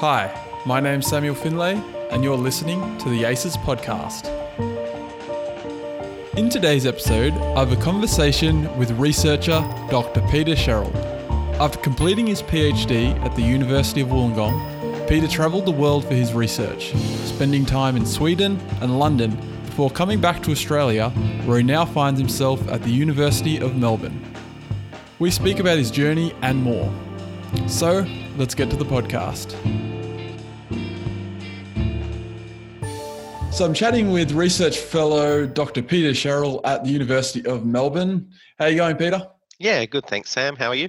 Hi, my name's Samuel Findlay, and you're listening to the ACES podcast. In today's episode, I have a conversation with researcher Dr. Peter Sherrell. After completing his PhD at the University of Wollongong, Peter travelled the world for his research, spending time in Sweden and London before coming back to Australia, where he now finds himself at the University of Melbourne. We speak about his journey and more. So, let's get to the podcast. So I'm chatting with research fellow Dr. Peter Sherrell at the University of Melbourne. How are you going, Peter? Yeah, good. Thanks, Sam. How are you?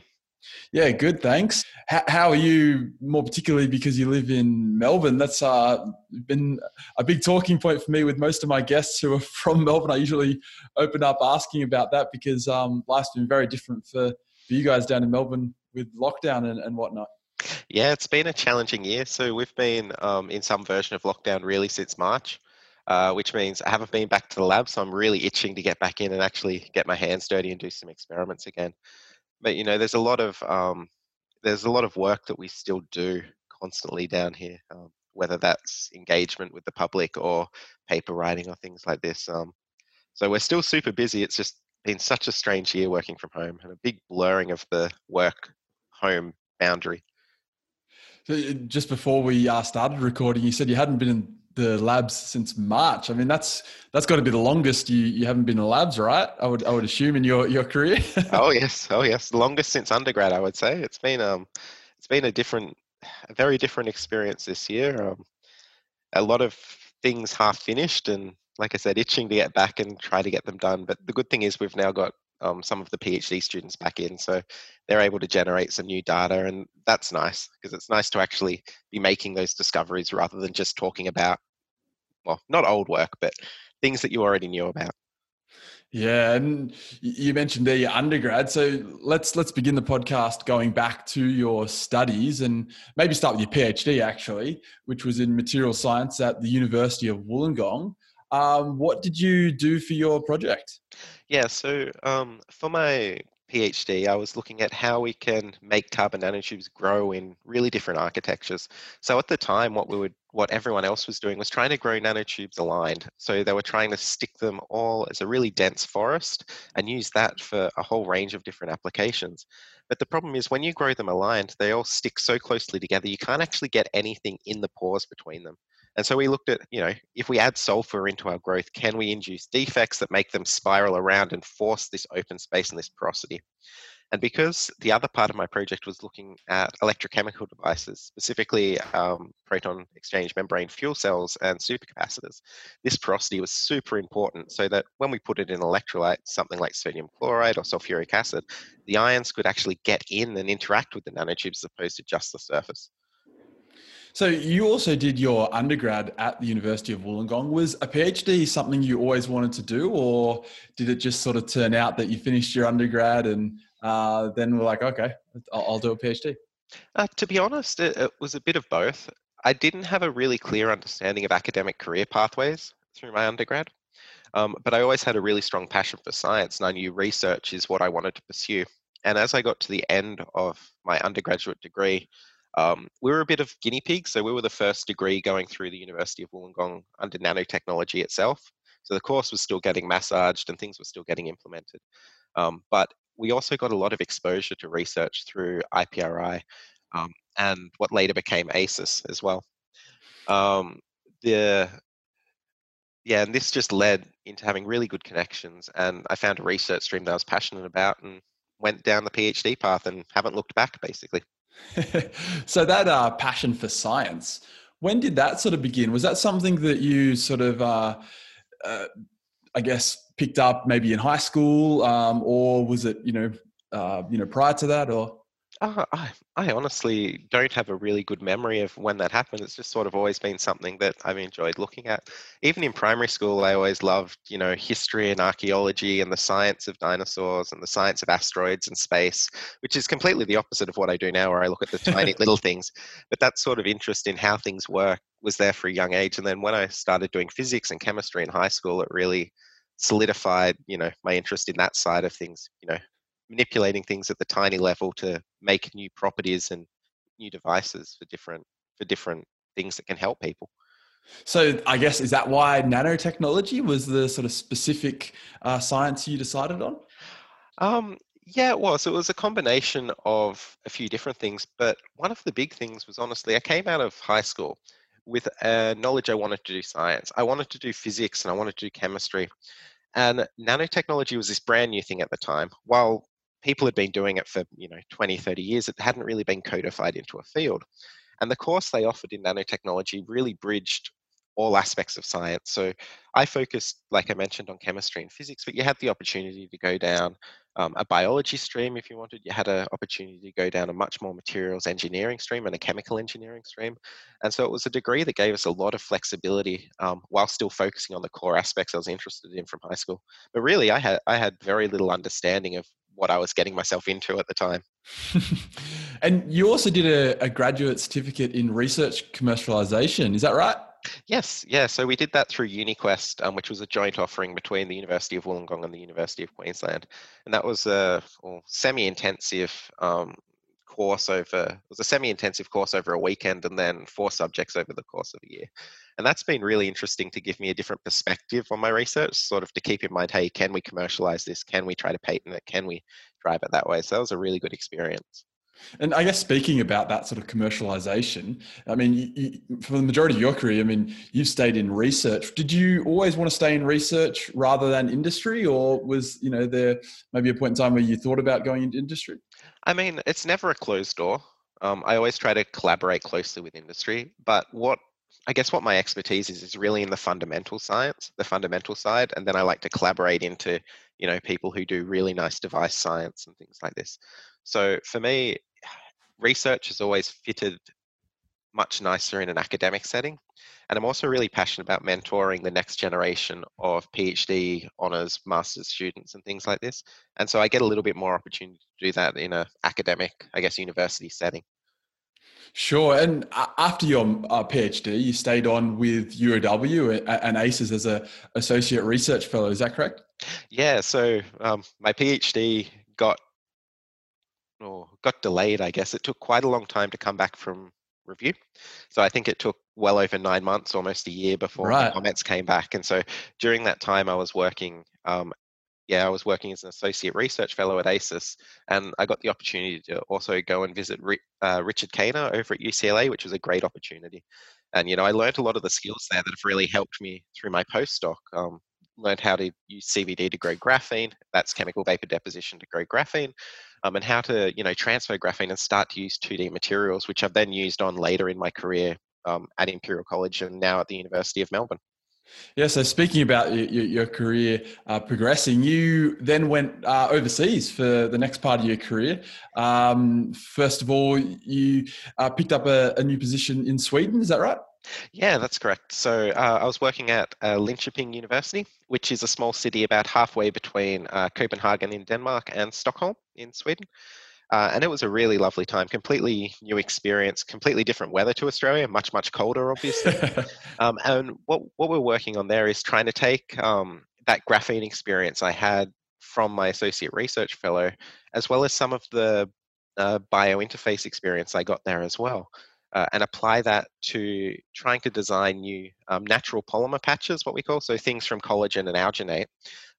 Yeah, good. Thanks. How, are you, more particularly because you live in Melbourne? That's uh, been a big talking point for me with most of my guests who are from Melbourne. I usually open up asking about that because um, life's been very different for, for you guys down in Melbourne with lockdown and, and whatnot. Yeah, it's been a challenging year. So we've been um, in some version of lockdown really since March. Uh, which means I haven't been back to the lab, so I'm really itching to get back in and actually get my hands dirty and do some experiments again. But you know, there's a lot of um, there's a lot of work that we still do constantly down here, um, whether that's engagement with the public or paper writing or things like this. Um, so we're still super busy. It's just been such a strange year working from home and a big blurring of the work home boundary. So uh, just before we uh, started recording, you said you hadn't been in the labs since March. I mean, that's that's got to be the longest you, you haven't been in labs, right? I would I would assume in your your career. oh yes, oh yes, longest since undergrad. I would say it's been um it's been a different, a very different experience this year. Um, a lot of things half finished, and like I said, itching to get back and try to get them done. But the good thing is we've now got um, some of the PhD students back in, so they're able to generate some new data, and that's nice because it's nice to actually be making those discoveries rather than just talking about, well, not old work, but things that you already knew about. Yeah, and you mentioned there your undergrad. So let's let's begin the podcast going back to your studies and maybe start with your PhD actually, which was in material science at the University of Wollongong. Um, what did you do for your project? Yeah, so um, for my PhD, I was looking at how we can make carbon nanotubes grow in really different architectures. So at the time, what we would, what everyone else was doing was trying to grow nanotubes aligned. So they were trying to stick them all as a really dense forest and use that for a whole range of different applications. But the problem is when you grow them aligned, they all stick so closely together, you can't actually get anything in the pores between them. And so we looked at, you know, if we add sulfur into our growth, can we induce defects that make them spiral around and force this open space and this porosity? And because the other part of my project was looking at electrochemical devices, specifically um, proton exchange membrane fuel cells and supercapacitors, this porosity was super important so that when we put it in electrolyte, something like sodium chloride or sulfuric acid, the ions could actually get in and interact with the nanotubes as opposed to just the surface. So you also did your undergrad at the University of Wollongong. Was a PhD something you always wanted to do, or did it just sort of turn out that you finished your undergrad and uh, then were like, okay, I'll, I'll do a PhD? Uh, to be honest, it, it was a bit of both. I didn't have a really clear understanding of academic career pathways through my undergrad, um, but I always had a really strong passion for science, and I knew research is what I wanted to pursue. And as I got to the end of my undergraduate degree, um, we were a bit of guinea pigs, so we were the first degree going through the University of Wollongong under nanotechnology itself. So the course was still getting massaged and things were still getting implemented. Um, but we also got a lot of exposure to research through IPRI um, and what later became ACES as well. Um, the yeah, and this just led into having really good connections, and I found a research stream that I was passionate about, and went down the PhD path, and haven't looked back basically. so that uh, passion for science, when did that sort of begin? Was that something that you sort of, uh, uh, I guess, picked up maybe in high school, um, or was it you know, uh, you know, prior to that, or? Uh, I, I honestly don't have a really good memory of when that happened. It's just sort of always been something that I've enjoyed looking at. Even in primary school, I always loved, you know, history and archaeology and the science of dinosaurs and the science of asteroids and space, which is completely the opposite of what I do now, where I look at the tiny little things. But that sort of interest in how things work was there for a young age. And then when I started doing physics and chemistry in high school, it really solidified, you know, my interest in that side of things. You know, manipulating things at the tiny level to make new properties and new devices for different for different things that can help people. So I guess is that why nanotechnology was the sort of specific uh, science you decided on? Um, yeah, it was. It was a combination of a few different things, but one of the big things was honestly, I came out of high school with a knowledge I wanted to do science. I wanted to do physics and I wanted to do chemistry. And nanotechnology was this brand new thing at the time. While people had been doing it for, you know, 20, 30 years, it hadn't really been codified into a field. And the course they offered in nanotechnology really bridged all aspects of science. So I focused, like I mentioned, on chemistry and physics, but you had the opportunity to go down um, a biology stream if you wanted. You had an opportunity to go down a much more materials engineering stream and a chemical engineering stream. And so it was a degree that gave us a lot of flexibility um, while still focusing on the core aspects I was interested in from high school. But really, I had I had very little understanding of what I was getting myself into at the time. and you also did a, a graduate certificate in research commercialization. Is that right? Yes, yeah. So we did that through UniQuest, um, which was a joint offering between the University of Wollongong and the University of Queensland, and that was a semi-intensive um, course over. It was a semi-intensive course over a weekend, and then four subjects over the course of a year. And that's been really interesting to give me a different perspective on my research, sort of to keep in mind, hey, can we commercialize this? Can we try to patent it? Can we drive it that way? So that was a really good experience. And I guess speaking about that sort of commercialization, I mean, you, you, for the majority of your career, I mean, you've stayed in research. Did you always want to stay in research rather than industry, or was you know there maybe a point in time where you thought about going into industry? I mean, it's never a closed door. Um, I always try to collaborate closely with industry, but what I guess what my expertise is is really in the fundamental science, the fundamental side, and then I like to collaborate into you know people who do really nice device science and things like this. So for me, research has always fitted much nicer in an academic setting. And I'm also really passionate about mentoring the next generation of PhD honours, master's students, and things like this. And so I get a little bit more opportunity to do that in a academic, I guess, university setting. Sure. And after your uh, PhD, you stayed on with UOW and ACES as a associate research fellow. Is that correct? Yeah. So um, my PhD got or got delayed, I guess. It took quite a long time to come back from review. So I think it took well over nine months, almost a year before right. the comments came back. And so during that time, I was working. Um, yeah, I was working as an associate research fellow at ACES, and I got the opportunity to also go and visit uh, Richard Kaner over at UCLA, which was a great opportunity. And you know, I learned a lot of the skills there that have really helped me through my postdoc. Um, learned how to use CVD to grow graphene. That's chemical vapor deposition to grow graphene um, and how to you know transfer graphene and start to use 2D materials, which I've then used on later in my career um, at Imperial College and now at the University of Melbourne. Yeah, so speaking about your, your career uh, progressing, you then went uh, overseas for the next part of your career. Um, first of all, you uh, picked up a, a, new position in Sweden, is that right? Yeah, that's correct. So uh, I was working at uh, Linköping University, which is a small city about halfway between uh, Copenhagen in Denmark and Stockholm in Sweden. Uh, and it was a really lovely time, completely new experience, completely different weather to Australia, much, much colder, obviously. um, and what, what we're working on there is trying to take um, that graphene experience I had from my associate research fellow, as well as some of the uh, biointerface experience I got there as well uh, and apply that to trying to design new um, natural polymer patches, what we call, so things from collagen and alginate,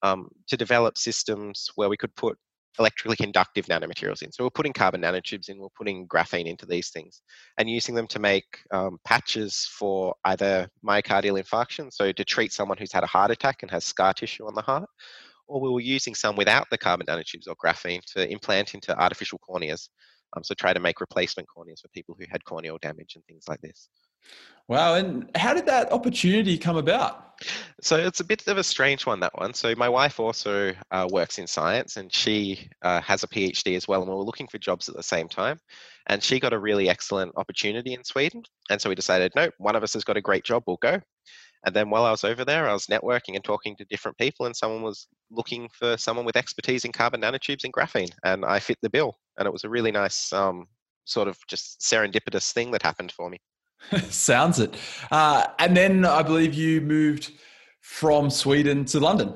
um, to develop systems where we could put electrically conductive nanomaterials in. So we're putting carbon nanotubes in, we're putting graphene into these things, and using them to make um, patches for either myocardial infarction, so to treat someone who's had a heart attack and has scar tissue on the heart, or we were using some without the carbon nanotubes or graphene to implant into artificial corneas. Um, so try to make replacement corneas for people who had corneal damage and things like this. Wow. And how did that opportunity come about? So it's a bit of a strange one, that one. So my wife also uh, works in science and she uh, has a PhD as well. And we were looking for jobs at the same time. And she got a really excellent opportunity in Sweden. And so we decided, no, one of us has got a great job, we'll go. And then while I was over there, I was networking and talking to different people, and someone was looking for someone with expertise in carbon nanotubes and graphene, and I fit the bill. And it was a really nice, um, sort of just serendipitous thing that happened for me. Sounds it. Uh, and then I believe you moved from Sweden to London.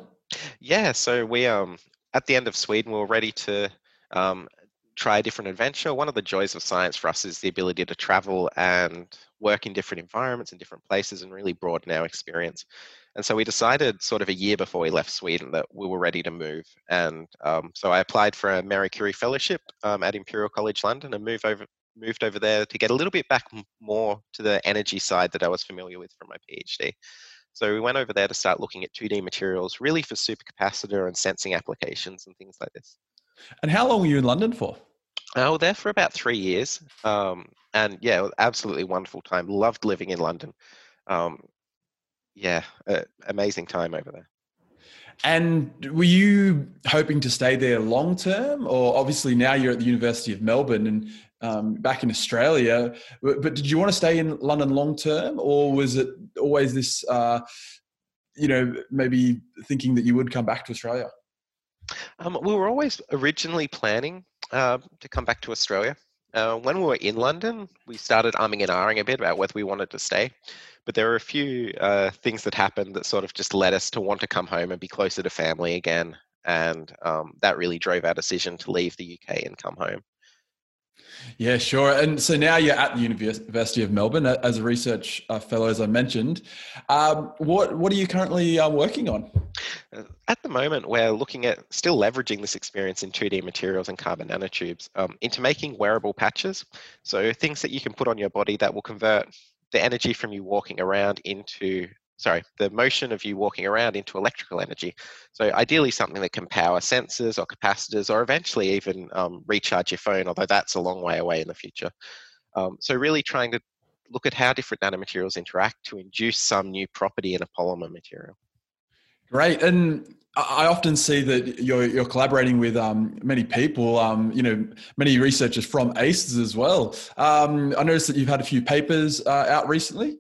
Yeah, so we um at the end of Sweden, we were ready to um, try a different adventure. One of the joys of science for us is the ability to travel and work in different environments in different places and really broaden our experience. And so we decided, sort of a year before we left Sweden, that we were ready to move. And um, so I applied for a Marie Curie Fellowship um, at Imperial College London and moved over moved over there to get a little bit back more to the energy side that I was familiar with from my PhD. So we went over there to start looking at 2D materials, really for supercapacitor and sensing applications and things like this. And how long were you in London for? I was there for about three years, um, and yeah, absolutely wonderful time. Loved living in London. Um, yeah, uh, amazing time over there. And were you hoping to stay there long term, or obviously now you're at the University of Melbourne and um, back in Australia? But did you want to stay in London long term, or was it always this, uh, you know, maybe thinking that you would come back to Australia? Um, we were always originally planning uh, to come back to Australia. Uh, when we were in London, we started arming and ahhing a bit about whether we wanted to stay. But there were a few uh, things that happened that sort of just led us to want to come home and be closer to family again. And um, that really drove our decision to leave the UK and come home. Yeah, sure. And so now you're at the University of Melbourne as a research uh, fellow, as I mentioned. Um, what what are you currently uh, working on? Uh, at the moment, we're looking at still leveraging this experience in 2D materials and carbon nanotubes um, into making wearable patches. So things that you can put on your body that will convert the energy from you walking around into sorry, the motion of you walking around into electrical energy. So ideally something that can power sensors or capacitors or eventually even um, recharge your phone, although that's a long way away in the future. Um, so really trying to look at how different nanomaterials interact to induce some new property in a polymer material. Great. And I often see that you're, you're collaborating with um, many people, um, you know, many researchers from ACES as well. Um, I noticed that you've had a few papers uh, out recently.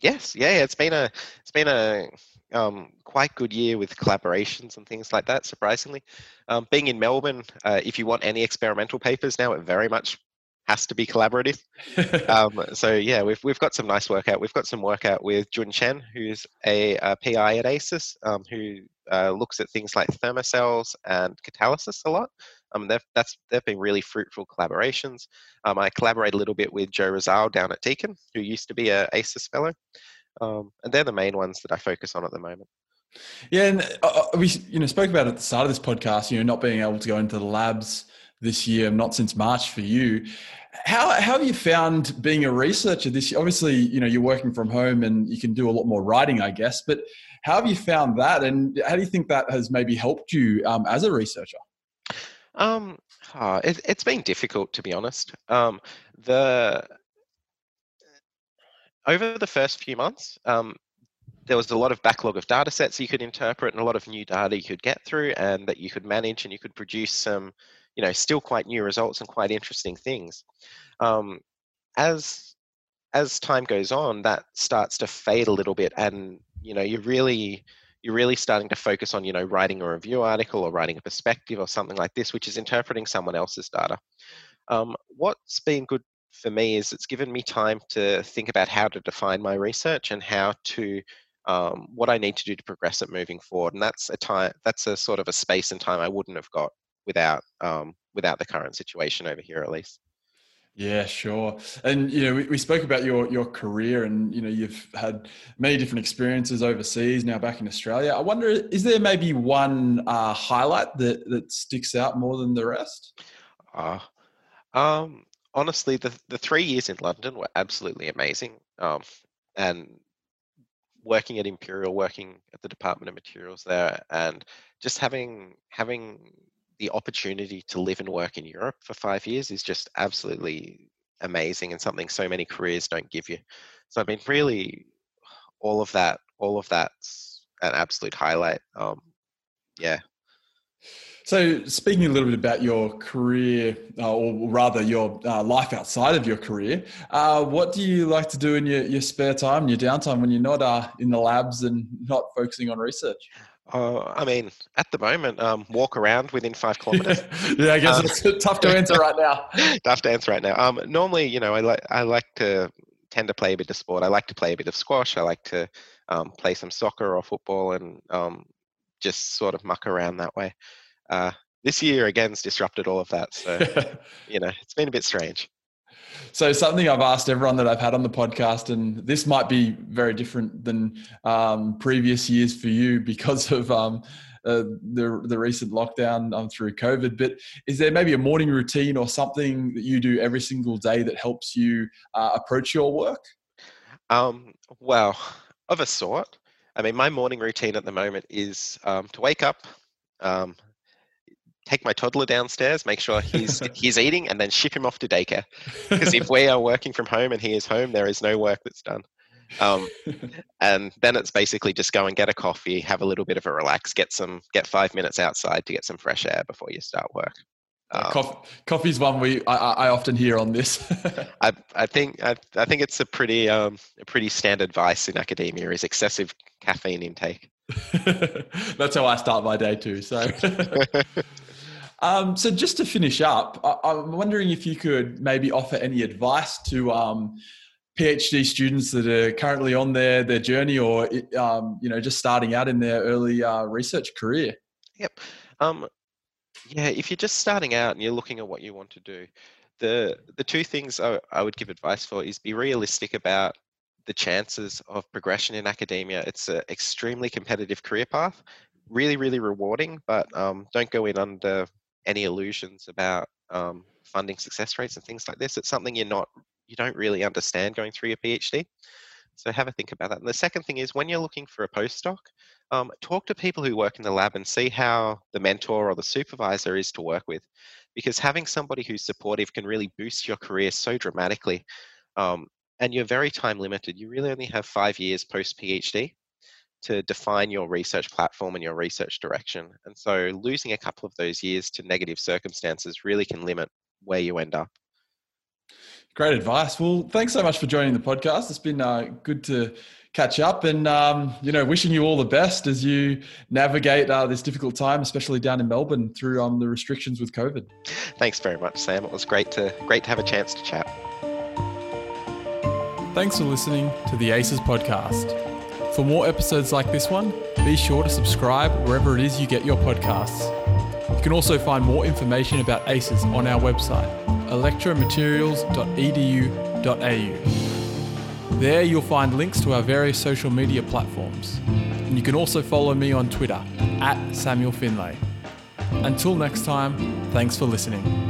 Yes, yeah, it's been a it's been a um, quite good year with collaborations and things like that. Surprisingly, um, being in Melbourne, uh, if you want any experimental papers now, it very much has to be collaborative. um, so yeah, we've we've got some nice work out. We've got some work out with Jun Chen, who's a, a PI at ACES, um, who uh, looks at things like thermocells and catalysis a lot. Um, they've, that's, they've been really fruitful collaborations. Um, I collaborate a little bit with Joe Razal down at Deakin, who used to be a ACES fellow. Um, and they're the main ones that I focus on at the moment. Yeah, and uh, uh, we you know spoke about at the start of this podcast, you know, not being able to go into the labs this year, not since March for you. How, how have you found being a researcher this year? Obviously, you know, you're working from home and you can do a lot more writing, I guess, but how have you found that? And how do you think that has maybe helped you um, as a researcher? Um, oh, it, has been difficult to be honest. Um, the over the first few months, um, there was a lot of backlog of data sets you could interpret and a lot of new data you could get through and that you could manage and you could produce some, you know, still quite new results and quite interesting things. Um, as as time goes on, that starts to fade a little bit, and you know, you really you're really starting to focus on, you know, writing a review article or writing a perspective or something like this, which is interpreting someone else's data. Um, what's been good for me is it's given me time to think about how to define my research and how to um, what I need to do to progress it moving forward. And that's a time that's a sort of a space and time I wouldn't have got without um, without the current situation over here at least. Yeah, sure. And you know, we, we spoke about your your career, and you know, you've had many different experiences overseas. Now back in Australia, I wonder, is there maybe one uh, highlight that that sticks out more than the rest? Uh, um, honestly, the the three years in London were absolutely amazing. Um, and working at Imperial, working at the Department of Materials there, and just having having the opportunity to live and work in Europe for five years is just absolutely amazing and something so many careers don't give you. So I mean, really, all of that, all of that's an absolute highlight. Um, yeah. So, speaking a little bit about your career, uh, or rather your uh, life outside of your career, uh, what do you like to do in your, your spare time, your downtime when you're not uh, in the labs and not focusing on research? Uh, I mean, at the moment, um, walk around within five kilometers. yeah, I guess um, it's tough to answer right now. tough to answer right now. Um, normally, you know, I like I like to tend to play a bit of sport. I like to play a bit of squash. I like to um, play some soccer or football and um, just sort of muck around that way. Uh, this year again's disrupted all of that. So you know, it's been a bit strange. So something I've asked everyone that I've had on the podcast, and this might be very different than um, previous years for you because of um, uh, the the recent lockdown um, through COVID. But is there maybe a morning routine or something that you do every single day that helps you uh, approach your work? Um, well, of a sort. I mean, my morning routine at the moment is um, to wake up, um, take my toddler downstairs, make sure he's he's eating, and then ship him off to daycare. Because if we are working from home and he is home, there is no work that's done. Um, and then it's basically just go and get a coffee, have a little bit of a relax, get some get five minutes outside to get some fresh air before you start work. Um, Coffee, coffee's one we I, I often hear on this. I, I think I, I think it's a pretty um, a pretty standard vice in academia is excessive caffeine intake. That's how I start my day too. So, um, so just to finish up, I, am wondering if you could maybe offer any advice to um, PhD students that are currently on their their journey, or um, you know, just starting out in their early uh, research career. Yep. Um, yeah, if you're just starting out and you're looking at what you want to do, the the two things I, I would give advice for is be realistic about the chances of progression in academia. It's an extremely competitive career path, really, really rewarding, but um, don't go in under any illusions about um, funding success rates and things like this. It's something you're not, you don't really understand going through your PhD. So have a think about that. And the second thing is when you're looking for a postdoc, um, talk to people who work in the lab and see how the mentor or the supervisor is to work with. Because having somebody who's supportive can really boost your career so dramatically. Um, and you're very time limited. You really only have five years post PhD to define your research platform and your research direction. And so losing a couple of those years to negative circumstances really can limit where you end up. Great advice. Well, thanks so much for joining the podcast. It's been uh, good to catch up and, um, you know, wishing you all the best as you navigate uh, this difficult time, especially down in Melbourne through um, the restrictions with COVID. Thanks very much, Sam. It was great to, great to have a chance to chat. Thanks for listening to the ACES podcast. For more episodes like this one, be sure to subscribe wherever it is you get your podcasts. You can also find more information about ACES on our website electromaterials.edu.au. There you'll find links to our various social media platforms. And you can also follow me on Twitter at Samuel Findlay. Until next time, thanks for listening.